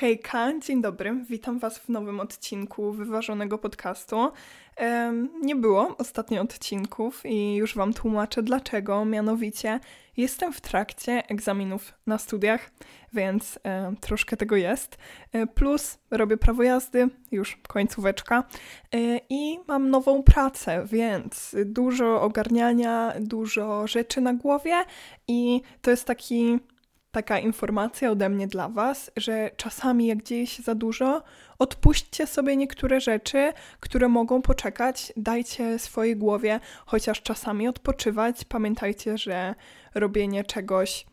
Hejka, dzień dobry, witam Was w nowym odcinku Wyważonego Podcastu. nie było ostatnio odcinków i już Wam tłumaczę dlaczego. Mianowicie jestem w trakcie egzaminów na studiach, więc troszkę tego jest. E, plus robię prawo jazdy, już końcóweczka. E, I mam nową pracę, więc dużo ogarniania, dużo rzeczy na głowie i to jest taki taka informacja ode mnie dla Was, że czasami jak dzieje się za dużo, odpuśćcie sobie niektóre rzeczy, które mogą poczekać. Dajcie swojej głowie chociaż czasami odpoczywać. Pamiętajcie, że robienie czegoś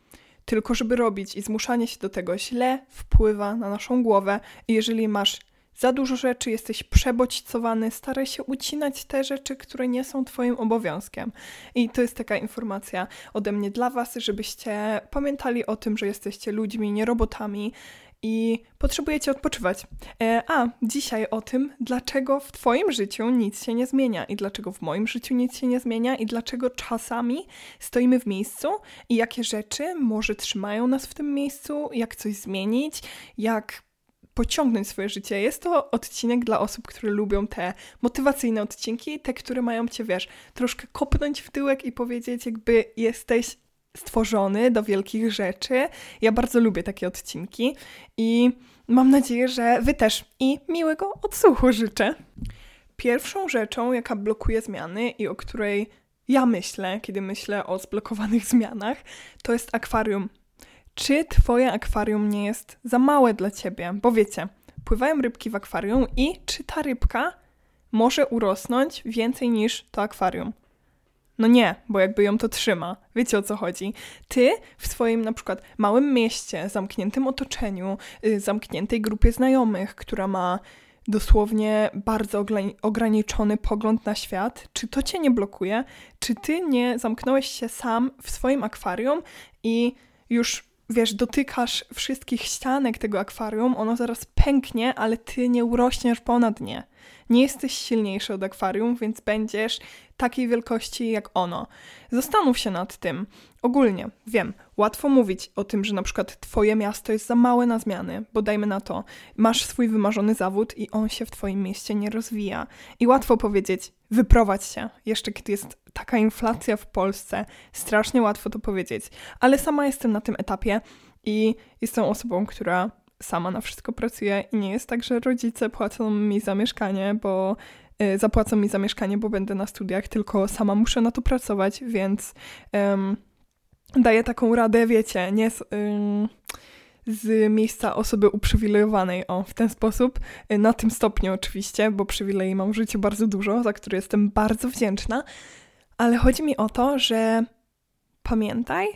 tylko żeby robić i zmuszanie się do tego źle wpływa na naszą głowę. I jeżeli masz za dużo rzeczy, jesteś przebodźcowany, staraj się ucinać te rzeczy, które nie są Twoim obowiązkiem. I to jest taka informacja ode mnie dla Was, żebyście pamiętali o tym, że jesteście ludźmi, nie robotami i potrzebujecie odpoczywać. E, a dzisiaj o tym, dlaczego w Twoim życiu nic się nie zmienia i dlaczego w moim życiu nic się nie zmienia i dlaczego czasami stoimy w miejscu i jakie rzeczy może trzymają nas w tym miejscu, jak coś zmienić, jak pociągnąć swoje życie. Jest to odcinek dla osób, które lubią te motywacyjne odcinki, te, które mają cię, wiesz, troszkę kopnąć w tyłek i powiedzieć, jakby jesteś stworzony do wielkich rzeczy. Ja bardzo lubię takie odcinki i mam nadzieję, że wy też. I miłego odsłuchu życzę. Pierwszą rzeczą, jaka blokuje zmiany i o której ja myślę, kiedy myślę o zblokowanych zmianach, to jest akwarium czy twoje akwarium nie jest za małe dla ciebie? Bo wiecie, pływają rybki w akwarium i czy ta rybka może urosnąć więcej niż to akwarium? No nie, bo jakby ją to trzyma. Wiecie o co chodzi. Ty w swoim na przykład małym mieście, zamkniętym otoczeniu, yy, zamkniętej grupie znajomych, która ma dosłownie bardzo ograniczony pogląd na świat, czy to cię nie blokuje? Czy ty nie zamknąłeś się sam w swoim akwarium i już wiesz, dotykasz wszystkich ścianek tego akwarium, ono zaraz pęknie, ale ty nie urośniesz ponad nie. Nie jesteś silniejszy od akwarium, więc będziesz takiej wielkości jak ono. Zastanów się nad tym. Ogólnie, wiem, łatwo mówić o tym, że na przykład twoje miasto jest za małe na zmiany, bo dajmy na to, masz swój wymarzony zawód i on się w twoim mieście nie rozwija. I łatwo powiedzieć, wyprowadź się, jeszcze kiedy jest taka inflacja w Polsce, strasznie łatwo to powiedzieć, ale sama jestem na tym etapie i jestem osobą, która sama na wszystko pracuje i nie jest tak, że rodzice płacą mi za mieszkanie, bo zapłacą mi za mieszkanie, bo będę na studiach, tylko sama muszę na to pracować, więc um, daję taką radę, wiecie, nie z, um, z miejsca osoby uprzywilejowanej, o, w ten sposób, y, na tym stopniu oczywiście, bo przywilei mam w życiu bardzo dużo, za które jestem bardzo wdzięczna, ale chodzi mi o to, że pamiętaj,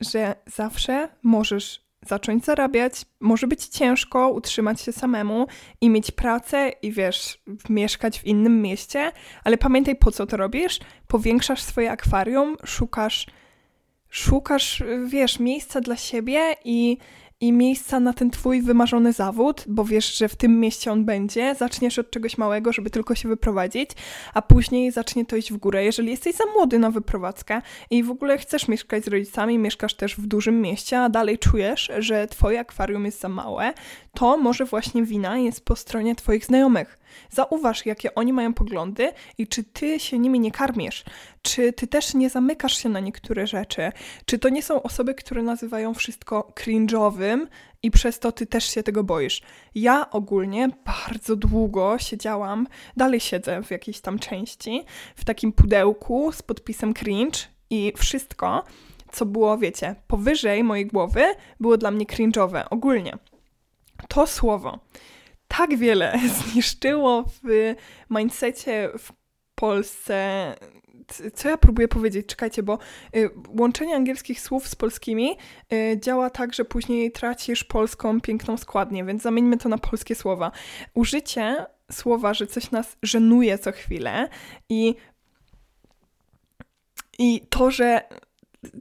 że zawsze możesz zacząć zarabiać. Może być ciężko utrzymać się samemu i mieć pracę i wiesz, mieszkać w innym mieście, ale pamiętaj po co to robisz. Powiększasz swoje akwarium, szukasz, szukasz, wiesz, miejsca dla siebie i i miejsca na ten twój wymarzony zawód, bo wiesz, że w tym mieście on będzie, zaczniesz od czegoś małego, żeby tylko się wyprowadzić, a później zacznie to iść w górę. Jeżeli jesteś za młody na wyprowadzkę i w ogóle chcesz mieszkać z rodzicami, mieszkasz też w dużym mieście, a dalej czujesz, że twoje akwarium jest za małe, to może właśnie wina jest po stronie twoich znajomych. Zauważ, jakie oni mają poglądy i czy ty się nimi nie karmisz, czy ty też nie zamykasz się na niektóre rzeczy, czy to nie są osoby, które nazywają wszystko cringe'owym i przez to ty też się tego boisz. Ja ogólnie bardzo długo siedziałam, dalej siedzę w jakiejś tam części, w takim pudełku z podpisem cringe i wszystko, co było, wiecie, powyżej mojej głowy, było dla mnie cringe'owe ogólnie. To słowo tak wiele zniszczyło w mindsetie w Polsce. Co ja próbuję powiedzieć? Czekajcie, bo y, łączenie angielskich słów z polskimi y, działa tak, że później tracisz polską piękną składnię, więc zamieńmy to na polskie słowa. Użycie słowa, że coś nas żenuje co chwilę i i to, że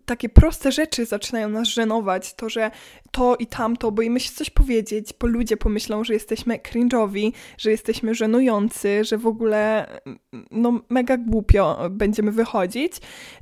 takie proste rzeczy zaczynają nas żenować, to, że to i tamto, boimy się coś powiedzieć, bo ludzie pomyślą, że jesteśmy cringe'owi, że jesteśmy żenujący, że w ogóle no mega głupio będziemy wychodzić,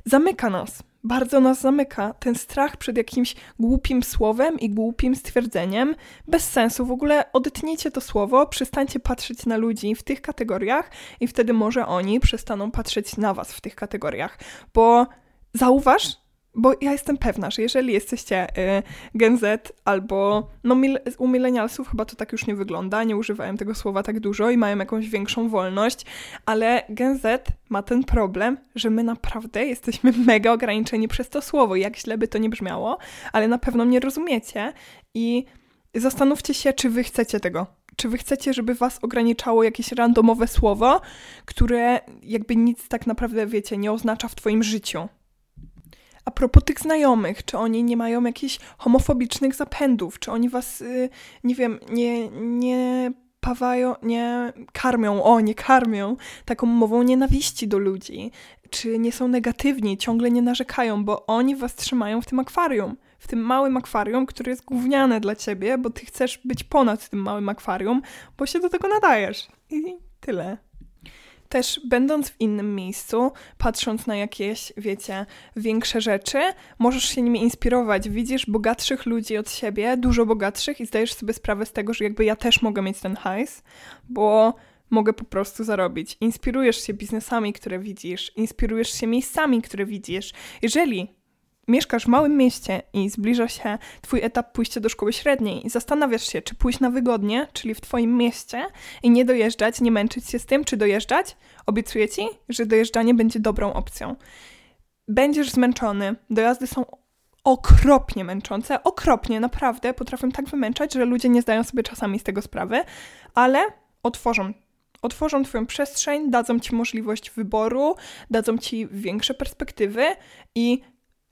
zamyka nas. bardzo nas zamyka. Ten strach przed jakimś głupim słowem i głupim stwierdzeniem, bez sensu. W ogóle odetnijcie to słowo, przestańcie patrzeć na ludzi w tych kategoriach i wtedy może oni przestaną patrzeć na was w tych kategoriach. Bo zauważ, bo ja jestem pewna, że jeżeli jesteście y, Gen Z albo no mil, u milenialsów chyba to tak już nie wygląda, nie używają tego słowa tak dużo i mają jakąś większą wolność, ale Gen Z ma ten problem, że my naprawdę jesteśmy mega ograniczeni przez to słowo, jak źle by to nie brzmiało, ale na pewno mnie rozumiecie i zastanówcie się, czy wy chcecie tego. Czy wy chcecie, żeby was ograniczało jakieś randomowe słowo, które jakby nic tak naprawdę, wiecie, nie oznacza w twoim życiu? A propos tych znajomych, czy oni nie mają jakichś homofobicznych zapędów, czy oni was, y, nie wiem, nie, nie pawają, nie karmią, o, nie karmią taką mową nienawiści do ludzi, czy nie są negatywni, ciągle nie narzekają, bo oni was trzymają w tym akwarium, w tym małym akwarium, które jest gówniane dla ciebie, bo ty chcesz być ponad tym małym akwarium, bo się do tego nadajesz. I tyle też będąc w innym miejscu, patrząc na jakieś, wiecie, większe rzeczy, możesz się nimi inspirować. Widzisz bogatszych ludzi od siebie, dużo bogatszych i zdajesz sobie sprawę z tego, że jakby ja też mogę mieć ten hajs, bo mogę po prostu zarobić. Inspirujesz się biznesami, które widzisz, inspirujesz się miejscami, które widzisz. Jeżeli mieszkasz w małym mieście i zbliża się twój etap pójścia do szkoły średniej i zastanawiasz się, czy pójść na wygodnie, czyli w twoim mieście i nie dojeżdżać, nie męczyć się z tym, czy dojeżdżać, obiecuję ci, że dojeżdżanie będzie dobrą opcją. Będziesz zmęczony, dojazdy są okropnie męczące, okropnie, naprawdę, potrafią tak wymęczać, że ludzie nie zdają sobie czasami z tego sprawy, ale otworzą otworzą Twoją przestrzeń, dadzą Ci możliwość wyboru, dadzą Ci większe perspektywy i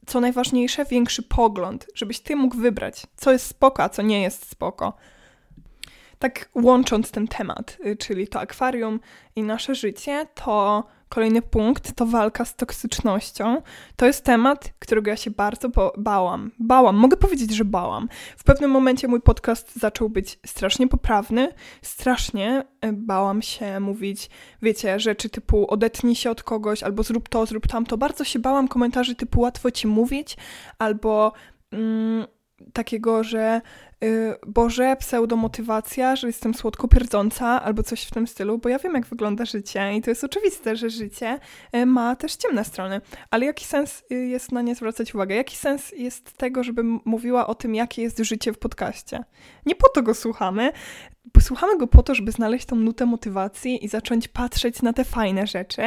co najważniejsze, większy pogląd, żebyś ty mógł wybrać, co jest spoko, a co nie jest spoko. Tak łącząc ten temat, y, czyli to akwarium i nasze życie, to Kolejny punkt to walka z toksycznością. To jest temat, którego ja się bardzo bałam. Bałam, mogę powiedzieć, że bałam. W pewnym momencie mój podcast zaczął być strasznie poprawny, strasznie e, bałam się mówić, wiecie, rzeczy typu odetnij się od kogoś, albo zrób to, zrób tamto. Bardzo się bałam komentarzy typu łatwo ci mówić, albo. Mm, takiego, że Y, Boże, pseudomotywacja, że jestem słodko pierdząca albo coś w tym stylu, bo ja wiem, jak wygląda życie i to jest oczywiste, że życie y, ma też ciemne strony. Ale jaki sens y, jest na nie zwracać uwagę? Jaki sens jest tego, żebym mówiła o tym, jakie jest życie w podcaście? Nie po to go słuchamy, Posłuchamy go po to, żeby znaleźć tą nutę motywacji i zacząć patrzeć na te fajne rzeczy,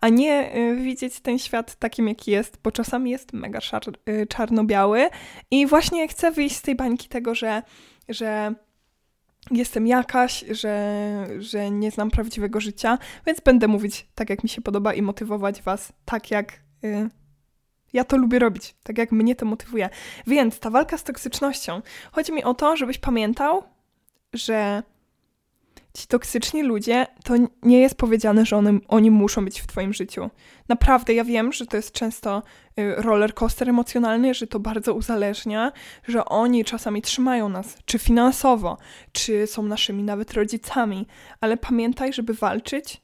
a nie widzieć ten świat takim, jaki jest, bo czasami jest mega szar, czarno-biały i właśnie chcę wyjść z tej bańki tego, że że, jestem jakaś, że, że nie znam prawdziwego życia, więc będę mówić tak, jak mi się podoba i motywować Was tak, jak y, ja to lubię robić, tak jak mnie to motywuje. Więc ta walka z toksycznością. Chodzi mi o to, żebyś pamiętał, że ci toksyczni ludzie, to nie jest powiedziane, że one, oni muszą być w twoim życiu. Naprawdę, ja wiem, że to jest często y, roller coaster emocjonalny, że to bardzo uzależnia, że oni czasami trzymają nas, czy finansowo, czy są naszymi nawet rodzicami, ale pamiętaj, żeby walczyć,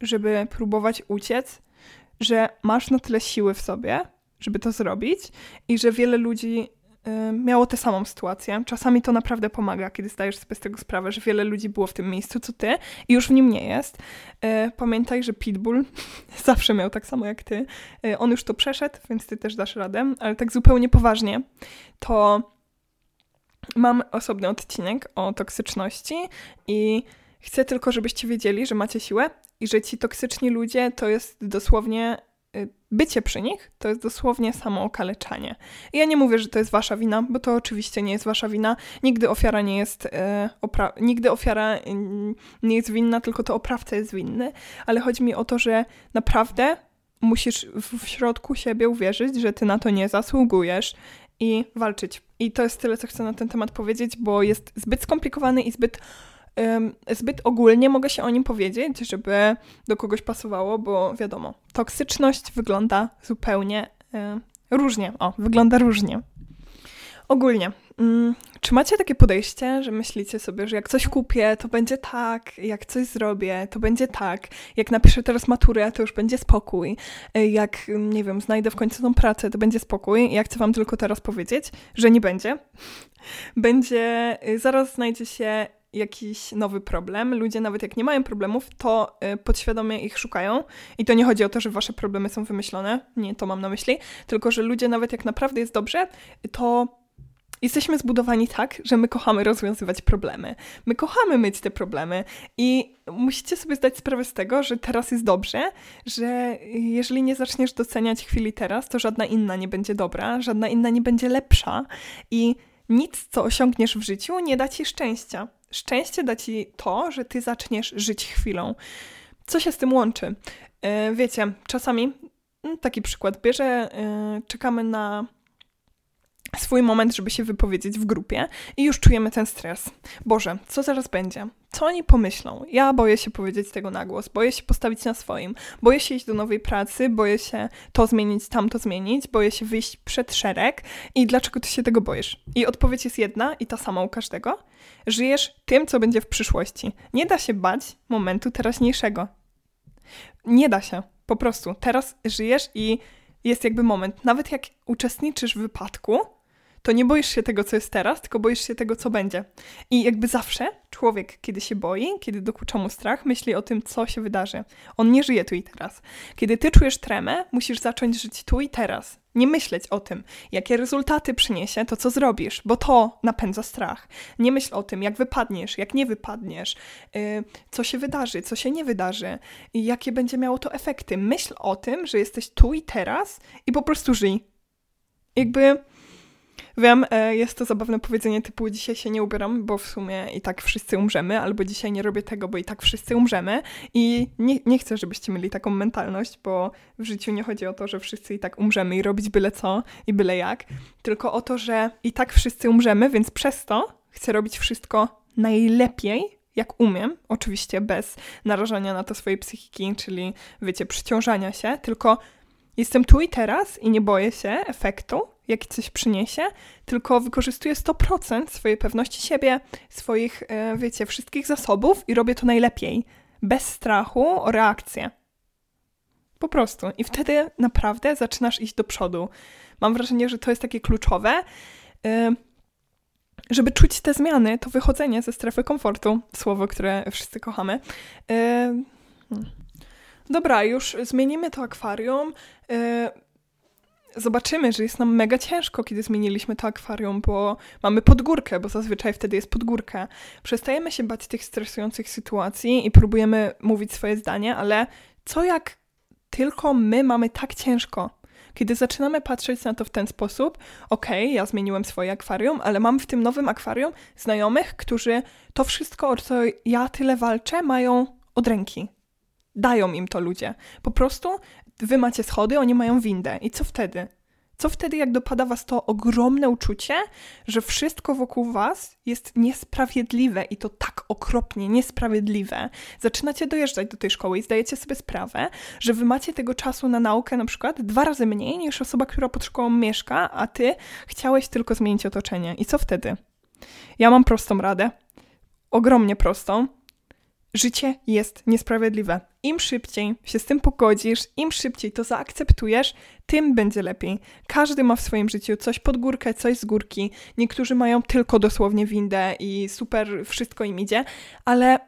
żeby próbować uciec, że masz na tyle siły w sobie, żeby to zrobić i że wiele ludzi miało tę samą sytuację. Czasami to naprawdę pomaga, kiedy zdajesz sobie z tego sprawę, że wiele ludzi było w tym miejscu, co ty i już w nim nie jest. Y, pamiętaj, że Pitbull zawsze miał tak samo jak ty. Y, on już to przeszedł, więc ty też dasz radę, ale tak zupełnie poważnie, to mam osobny odcinek o toksyczności i chcę tylko, żebyście wiedzieli, że macie siłę i że ci toksyczni ludzie to jest dosłownie Y, bycie przy nich to jest dosłownie samo okaleczanie. I ja nie mówię, że to jest wasza wina, bo to oczywiście nie jest wasza wina. Nigdy ofiara nie jest, e, opra- nigdy ofiara y, nie jest winna, tylko to oprawca jest winny, ale chodzi mi o to, że naprawdę musisz w środku siebie uwierzyć, że ty na to nie zasługujesz i walczyć. I to jest tyle, co chcę na ten temat powiedzieć, bo jest zbyt skomplikowany i zbyt zbyt ogólnie mogę się o nim powiedzieć, żeby do kogoś pasowało, bo wiadomo, toksyczność wygląda zupełnie różnie. O, wygląda różnie. Ogólnie, mm, czy macie takie podejście, że myślicie sobie, że jak coś kupię, to będzie tak, jak coś zrobię, to będzie tak, jak napiszę teraz maturę, to już będzie spokój, y, jak, nie wiem, znajdę w końcu tą pracę, to będzie spokój. Ja chcę wam tylko teraz powiedzieć, że nie będzie. Będzie, y, zaraz znajdzie się jakiś nowy problem. Ludzie nawet jak nie mają problemów, to y, podświadomie ich szukają. I to nie chodzi o to, że wasze problemy są wymyślone, nie to mam na myśli, tylko że ludzie nawet jak naprawdę jest dobrze, to Jesteśmy zbudowani tak, że my kochamy rozwiązywać problemy. My kochamy mieć te problemy i musicie sobie zdać sprawę z tego, że teraz jest dobrze, że jeżeli nie zaczniesz doceniać chwili teraz, to żadna inna nie będzie dobra, żadna inna nie będzie lepsza i nic, co osiągniesz w życiu, nie da ci szczęścia. Szczęście da ci to, że ty zaczniesz żyć chwilą. Co się z tym łączy? Yy, wiecie, czasami mm, taki przykład bierze, yy, czekamy na swój moment, żeby się wypowiedzieć w grupie i już czujemy ten stres. Boże, co zaraz będzie? Co oni pomyślą? Ja boję się powiedzieć tego na głos, boję się postawić na swoim, boję się iść do nowej pracy, boję się to zmienić, tamto zmienić, boję się wyjść przed szereg i dlaczego ty się tego boisz? I odpowiedź jest jedna i ta sama u każdego. Żyjesz tym, co będzie w przyszłości. Nie da się bać momentu teraźniejszego. Nie da się. Po prostu. Teraz żyjesz i jest jakby moment. Nawet jak uczestniczysz w wypadku, to nie boisz się tego, co jest teraz, tylko boisz się tego, co będzie. I jakby zawsze człowiek, kiedy się boi, kiedy dokucza mu strach, myśli o tym, co się wydarzy. On nie żyje tu i teraz. Kiedy ty czujesz tremę, musisz zacząć żyć tu i teraz. Nie myśleć o tym, jakie rezultaty przyniesie to, co zrobisz, bo to napędza strach. Nie myśl o tym, jak wypadniesz, jak nie wypadniesz, yy, co się wydarzy, co się nie wydarzy i jakie będzie miało to efekty. Myśl o tym, że jesteś tu i teraz i po prostu żyj. Jakby Wiem, e, jest to zabawne powiedzenie typu dzisiaj się nie ubieram, bo w sumie i tak wszyscy umrzemy, albo dzisiaj nie robię tego, bo i tak wszyscy umrzemy. I nie, nie chcę, żebyście mieli taką mentalność, bo w życiu nie chodzi o to, że wszyscy i tak umrzemy i robić byle co i byle jak, tylko o to, że i tak wszyscy umrzemy, więc przez to chcę robić wszystko najlepiej, jak umiem, oczywiście bez narażania na to swojej psychiki, czyli wiecie, przyciążania się, tylko jestem tu i teraz i nie boję się efektu, jaki coś przyniesie, tylko wykorzystuję 100% swojej pewności siebie, swoich, e, wiecie, wszystkich zasobów i robię to najlepiej, bez strachu o reakcję. Po prostu. I wtedy naprawdę zaczynasz iść do przodu. Mam wrażenie, że to jest takie kluczowe. E, żeby czuć te zmiany, to wychodzenie ze strefy komfortu, słowo, które wszyscy kochamy. E, hmm. Dobra, już zmienimy to akwarium zobaczymy, że jest nam mega ciężko, kiedy zmieniliśmy to akwarium, bo mamy podgórkę, bo zazwyczaj wtedy jest podgórka. Przestajemy się bać tych stresujących sytuacji i próbujemy mówić swoje zdanie, ale co jak tylko my mamy tak ciężko? Kiedy zaczynamy patrzeć na to w ten sposób, okej, okay, ja zmieniłem swoje akwarium, ale mam w tym nowym akwarium znajomych, którzy to wszystko, o co ja tyle walczę, mają od ręki. Dają im to ludzie. Po prostu wy macie schody, oni mają windę. I co wtedy? Co wtedy, jak dopada was to ogromne uczucie, że wszystko wokół was jest niesprawiedliwe i to tak okropnie niesprawiedliwe? Zaczynacie dojeżdżać do tej szkoły i zdajecie sobie sprawę, że wy macie tego czasu na naukę na przykład dwa razy mniej niż osoba, która pod szkołą mieszka, a ty chciałeś tylko zmienić otoczenie. I co wtedy? Ja mam prostą radę. Ogromnie prostą Życie jest niesprawiedliwe. Im szybciej się z tym pogodzisz, im szybciej to zaakceptujesz, tym będzie lepiej. Każdy ma w swoim życiu coś pod górkę, coś z górki. Niektórzy mają tylko dosłownie windę i super wszystko im idzie, ale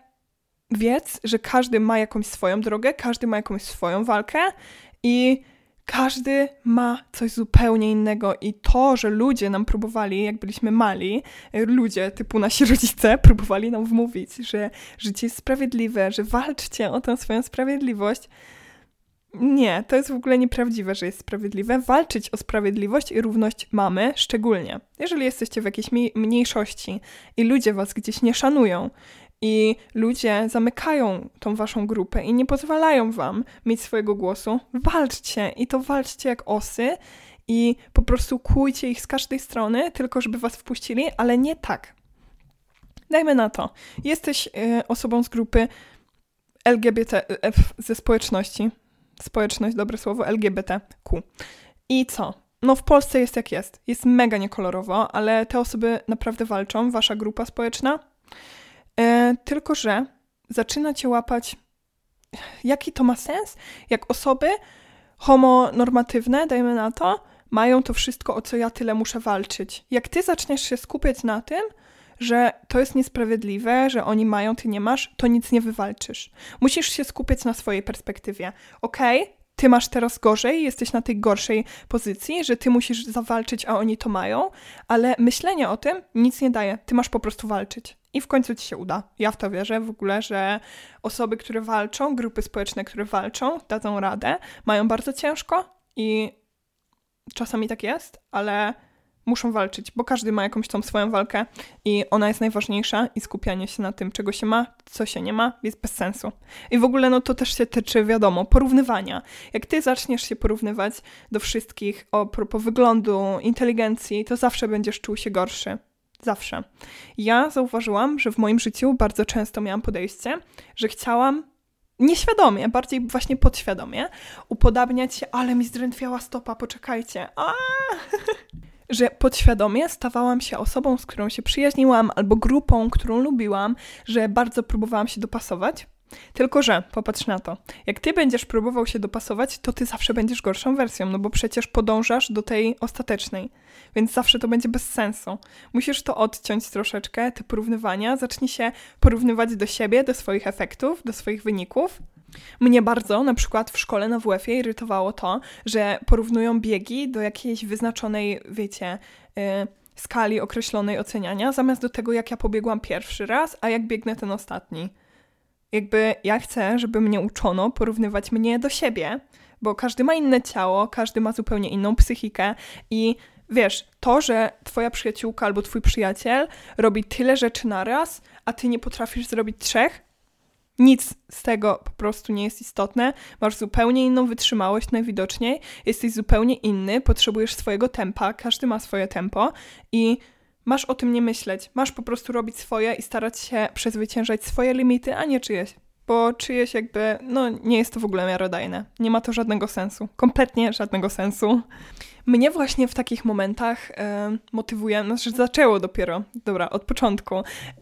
wiedz, że każdy ma jakąś swoją drogę, każdy ma jakąś swoją walkę i każdy ma coś zupełnie innego i to, że ludzie nam próbowali, jak byliśmy mali, ludzie typu nasi rodzice próbowali nam wmówić, że życie jest sprawiedliwe, że walczcie o tę swoją sprawiedliwość. Nie, to jest w ogóle nieprawdziwe, że jest sprawiedliwe. Walczyć o sprawiedliwość i równość mamy, szczególnie jeżeli jesteście w jakiejś mniejszości i ludzie was gdzieś nie szanują i ludzie zamykają tą waszą grupę i nie pozwalają wam mieć swojego głosu, walczcie i to walczcie jak osy i po prostu kłójcie ich z każdej strony, tylko żeby was wpuścili, ale nie tak. Dajmy na to. Jesteś y, osobą z grupy LGBT, y, ze społeczności. Społeczność, dobre słowo, LGBTQ. I co? no w Polsce jest jak jest. Jest mega niekolorowo, ale te osoby naprawdę walczą, wasza grupa społeczna. E, tylko, że zaczyna cię łapać, jaki to ma sens, jak osoby homonormatywne, dajmy na to, mają to wszystko, o co ja tyle muszę walczyć. Jak ty zaczniesz się skupiać na tym, że to jest niesprawiedliwe, że oni mają, ty nie masz, to nic nie wywalczysz. Musisz się skupiać na swojej perspektywie. Okej, okay, ty masz teraz gorzej, jesteś na tej gorszej pozycji, że ty musisz zawalczyć, a oni to mają, ale myślenie o tym nic nie daje. Ty masz po prostu walczyć. I w końcu ci się uda. Ja w to wierzę w ogóle, że osoby, które walczą, grupy społeczne, które walczą, dadzą radę, mają bardzo ciężko i czasami tak jest, ale muszą walczyć, bo każdy ma jakąś tą swoją walkę i ona jest najważniejsza i skupianie się na tym, czego się ma, co się nie ma, jest bez sensu. I w ogóle no to też się tyczy, wiadomo, porównywania. Jak ty zaczniesz się porównywać do wszystkich o propos wyglądu, inteligencji, to zawsze będziesz czuł się gorszy. Zawsze. Ja zauważyłam, że w moim życiu bardzo często miałam podejście, że chciałam nieświadomie, bardziej właśnie podświadomie upodabniać się, ale mi zdrętwiała stopa, poczekajcie. Że podświadomie stawałam się osobą, z którą się przyjaźniłam, albo grupą, którą lubiłam, że bardzo próbowałam się dopasować. Tylko, że popatrz na to. Jak ty będziesz próbował się dopasować, to ty zawsze będziesz gorszą wersją, no bo przecież podążasz do tej ostatecznej. Więc zawsze to będzie bez sensu. Musisz to odciąć troszeczkę, te porównywania. Zacznij się porównywać do siebie, do swoich efektów, do swoich wyników mnie bardzo, na przykład w szkole na WF-ie irytowało to, że porównują biegi do jakiejś wyznaczonej, wiecie, yy, skali określonej oceniania, zamiast do tego, jak ja pobiegłam pierwszy raz, a jak biegnę ten ostatni. Jakby ja chcę, żeby mnie uczono porównywać mnie do siebie, bo każdy ma inne ciało, każdy ma zupełnie inną psychikę i wiesz, to, że twoja przyjaciółka albo twój przyjaciel robi tyle rzeczy naraz, a ty nie potrafisz zrobić trzech, nic z tego po prostu nie jest istotne. Masz zupełnie inną wytrzymałość najwidoczniej, jesteś zupełnie inny, potrzebujesz swojego tempa, każdy ma swoje tempo i masz o tym nie myśleć. Masz po prostu robić swoje i starać się przezwyciężać swoje limity, a nie czyjeś. Bo czyjeś jakby, no nie jest to w ogóle miarodajne. Nie ma to żadnego sensu. Kompletnie żadnego sensu. Mnie właśnie w takich momentach e, motywuje, znaczy zaczęło dopiero, dobra, od początku.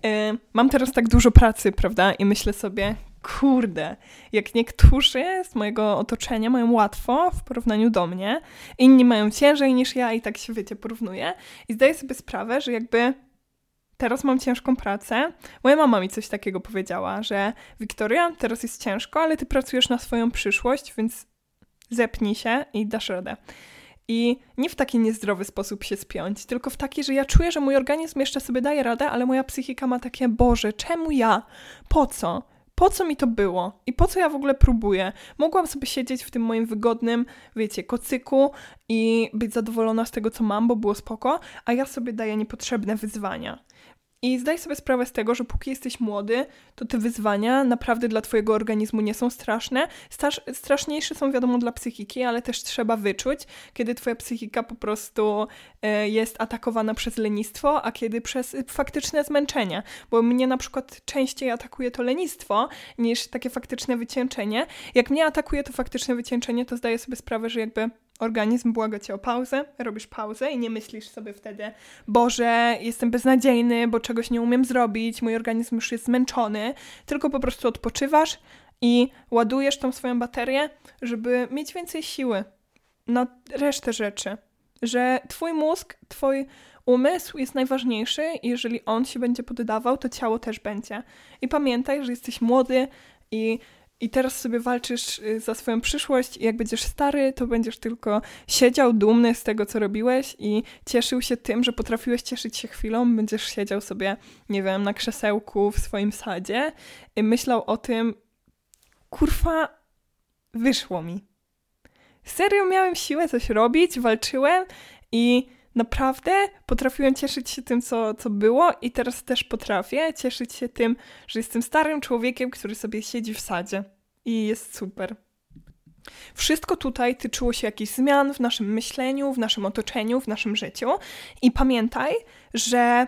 E, mam teraz tak dużo pracy, prawda? I myślę sobie, kurde, jak niektórzy z mojego otoczenia mają łatwo w porównaniu do mnie, inni mają ciężej niż ja i tak się, wiecie, porównuję. I zdaję sobie sprawę, że jakby teraz mam ciężką pracę. Moja mama mi coś takiego powiedziała, że Wiktoria, teraz jest ciężko, ale ty pracujesz na swoją przyszłość, więc zepnij się i dasz radę. I nie w taki niezdrowy sposób się spiąć, tylko w taki, że ja czuję, że mój organizm jeszcze sobie daje radę, ale moja psychika ma takie, Boże, czemu ja? Po co? Po co mi to było? I po co ja w ogóle próbuję? Mogłam sobie siedzieć w tym moim wygodnym, wiecie, kocyku i być zadowolona z tego, co mam, bo było spoko, a ja sobie daję niepotrzebne wyzwania. I zdaj sobie sprawę z tego, że póki jesteś młody, to te wyzwania naprawdę dla Twojego organizmu nie są straszne. Strasz, straszniejsze są wiadomo dla psychiki, ale też trzeba wyczuć, kiedy Twoja psychika po prostu e, jest atakowana przez lenistwo, a kiedy przez faktyczne zmęczenie. Bo mnie na przykład częściej atakuje to lenistwo niż takie faktyczne wycieńczenie. Jak mnie atakuje to faktyczne wycieńczenie, to zdaję sobie sprawę, że jakby organizm błaga cię o pauzę, robisz pauzę i nie myślisz sobie wtedy, Boże, jestem beznadziejny, bo czegoś nie umiem zrobić, mój organizm już jest zmęczony, tylko po prostu odpoczywasz i ładujesz tą swoją baterię, żeby mieć więcej siły na resztę rzeczy. Że twój mózg, twój umysł jest najważniejszy i jeżeli on się będzie poddawał, to ciało też będzie. I pamiętaj, że jesteś młody i i teraz sobie walczysz y, za swoją przyszłość i jak będziesz stary, to będziesz tylko siedział dumny z tego, co robiłeś i cieszył się tym, że potrafiłeś cieszyć się chwilą. Będziesz siedział sobie, nie wiem, na krzesełku w swoim sadzie i myślał o tym, kurwa, wyszło mi. Serio miałem siłę coś robić, walczyłem i naprawdę potrafiłem cieszyć się tym, co, co było, i teraz też potrafię cieszyć się tym, że jestem starym człowiekiem, który sobie siedzi w sadzie. I jest super. Wszystko tutaj tyczyło się jakichś zmian w naszym myśleniu, w naszym otoczeniu, w naszym życiu. I pamiętaj, że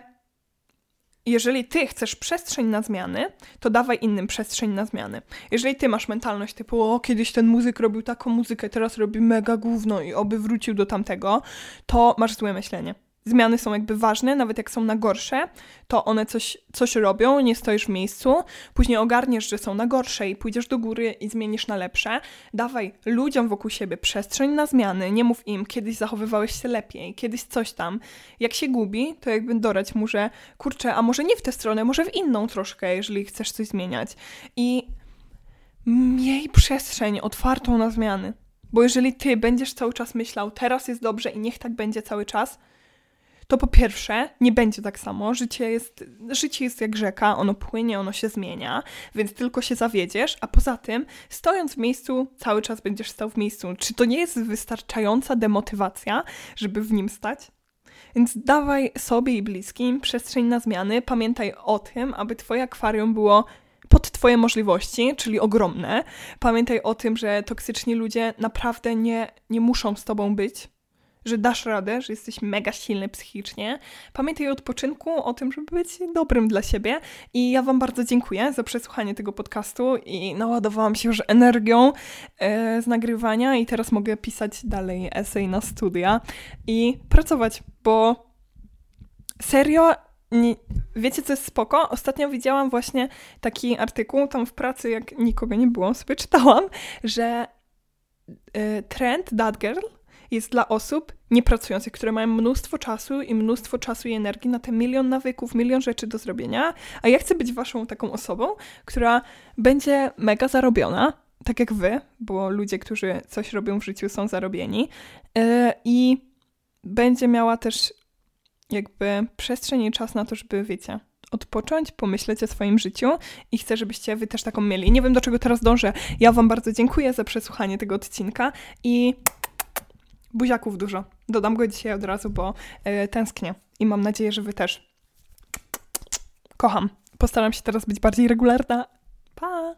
jeżeli ty chcesz przestrzeń na zmiany, to dawaj innym przestrzeń na zmiany. Jeżeli ty masz mentalność typu, o, kiedyś ten muzyk robił taką muzykę, teraz robi mega gówno i oby wrócił do tamtego, to masz złe myślenie zmiany są jakby ważne, nawet jak są na gorsze, to one coś, coś robią, nie stoisz w miejscu, później ogarniesz, że są na gorsze i pójdziesz do góry i zmienisz na lepsze. Dawaj ludziom wokół siebie przestrzeń na zmiany, nie mów im, kiedyś zachowywałeś się lepiej, kiedyś coś tam. Jak się gubi, to jakby dorać mu, że kurczę, a może nie w tę stronę, może w inną troszkę, jeżeli chcesz coś zmieniać. I miej przestrzeń otwartą na zmiany. Bo jeżeli ty będziesz cały czas myślał, teraz jest dobrze i niech tak będzie cały czas, to po pierwsze nie będzie tak samo. Życie jest, życie jest jak rzeka, ono płynie, ono się zmienia, więc tylko się zawiedziesz, a poza tym, stojąc w miejscu, cały czas będziesz stał w miejscu. Czy to nie jest wystarczająca demotywacja, żeby w nim stać? Więc dawaj sobie i bliskim przestrzeń na zmiany. Pamiętaj o tym, aby Twoje akwarium było pod Twoje możliwości, czyli ogromne. Pamiętaj o tym, że toksyczni ludzie naprawdę nie, nie muszą z Tobą być że dasz radę, że jesteś mega silny psychicznie. Pamiętaj o odpoczynku, o tym, żeby być dobrym dla siebie. I ja Wam bardzo dziękuję za przesłuchanie tego podcastu i naładowałam się już energią e, z nagrywania i teraz mogę pisać dalej esej na studia i pracować, bo serio nie, wiecie, co jest spoko? Ostatnio widziałam właśnie taki artykuł tam w pracy, jak nikogo nie było, sobie czytałam, że y, trend That Girl jest dla osób niepracujących, które mają mnóstwo czasu i mnóstwo czasu i energii na te milion nawyków, milion rzeczy do zrobienia, a ja chcę być waszą taką osobą, która będzie mega zarobiona, tak jak wy, bo ludzie, którzy coś robią w życiu są zarobieni yy, i będzie miała też jakby przestrzeń i czas na to, żeby, wiecie, odpocząć, pomyśleć o swoim życiu i chcę, żebyście wy też taką mieli. Nie wiem, do czego teraz dążę. Ja wam bardzo dziękuję za przesłuchanie tego odcinka i buziaków dużo. Dodam go dzisiaj od razu, bo yy, tęsknię i mam nadzieję, że wy też. Kocham. Postaram się teraz być bardziej regularna. Pa!